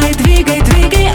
Давай, двигай, двигай.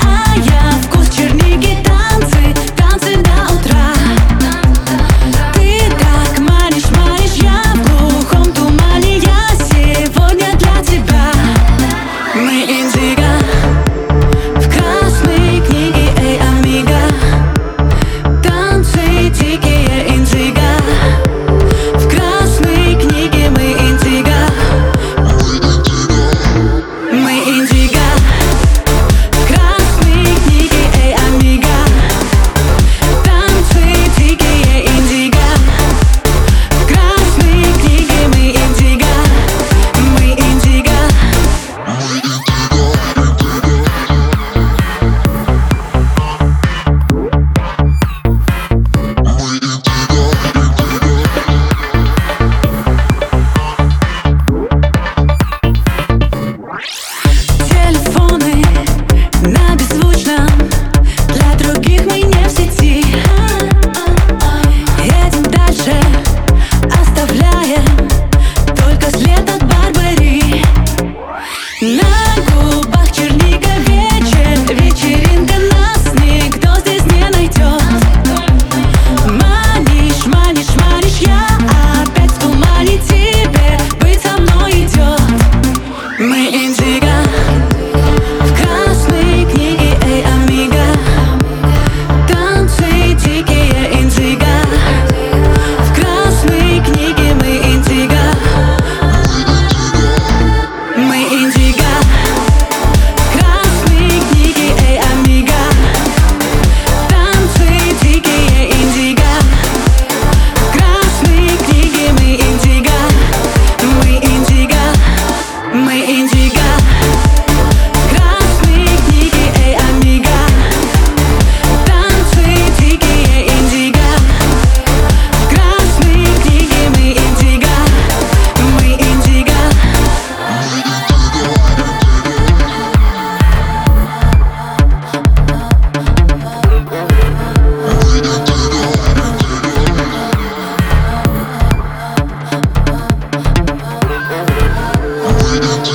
Thank you.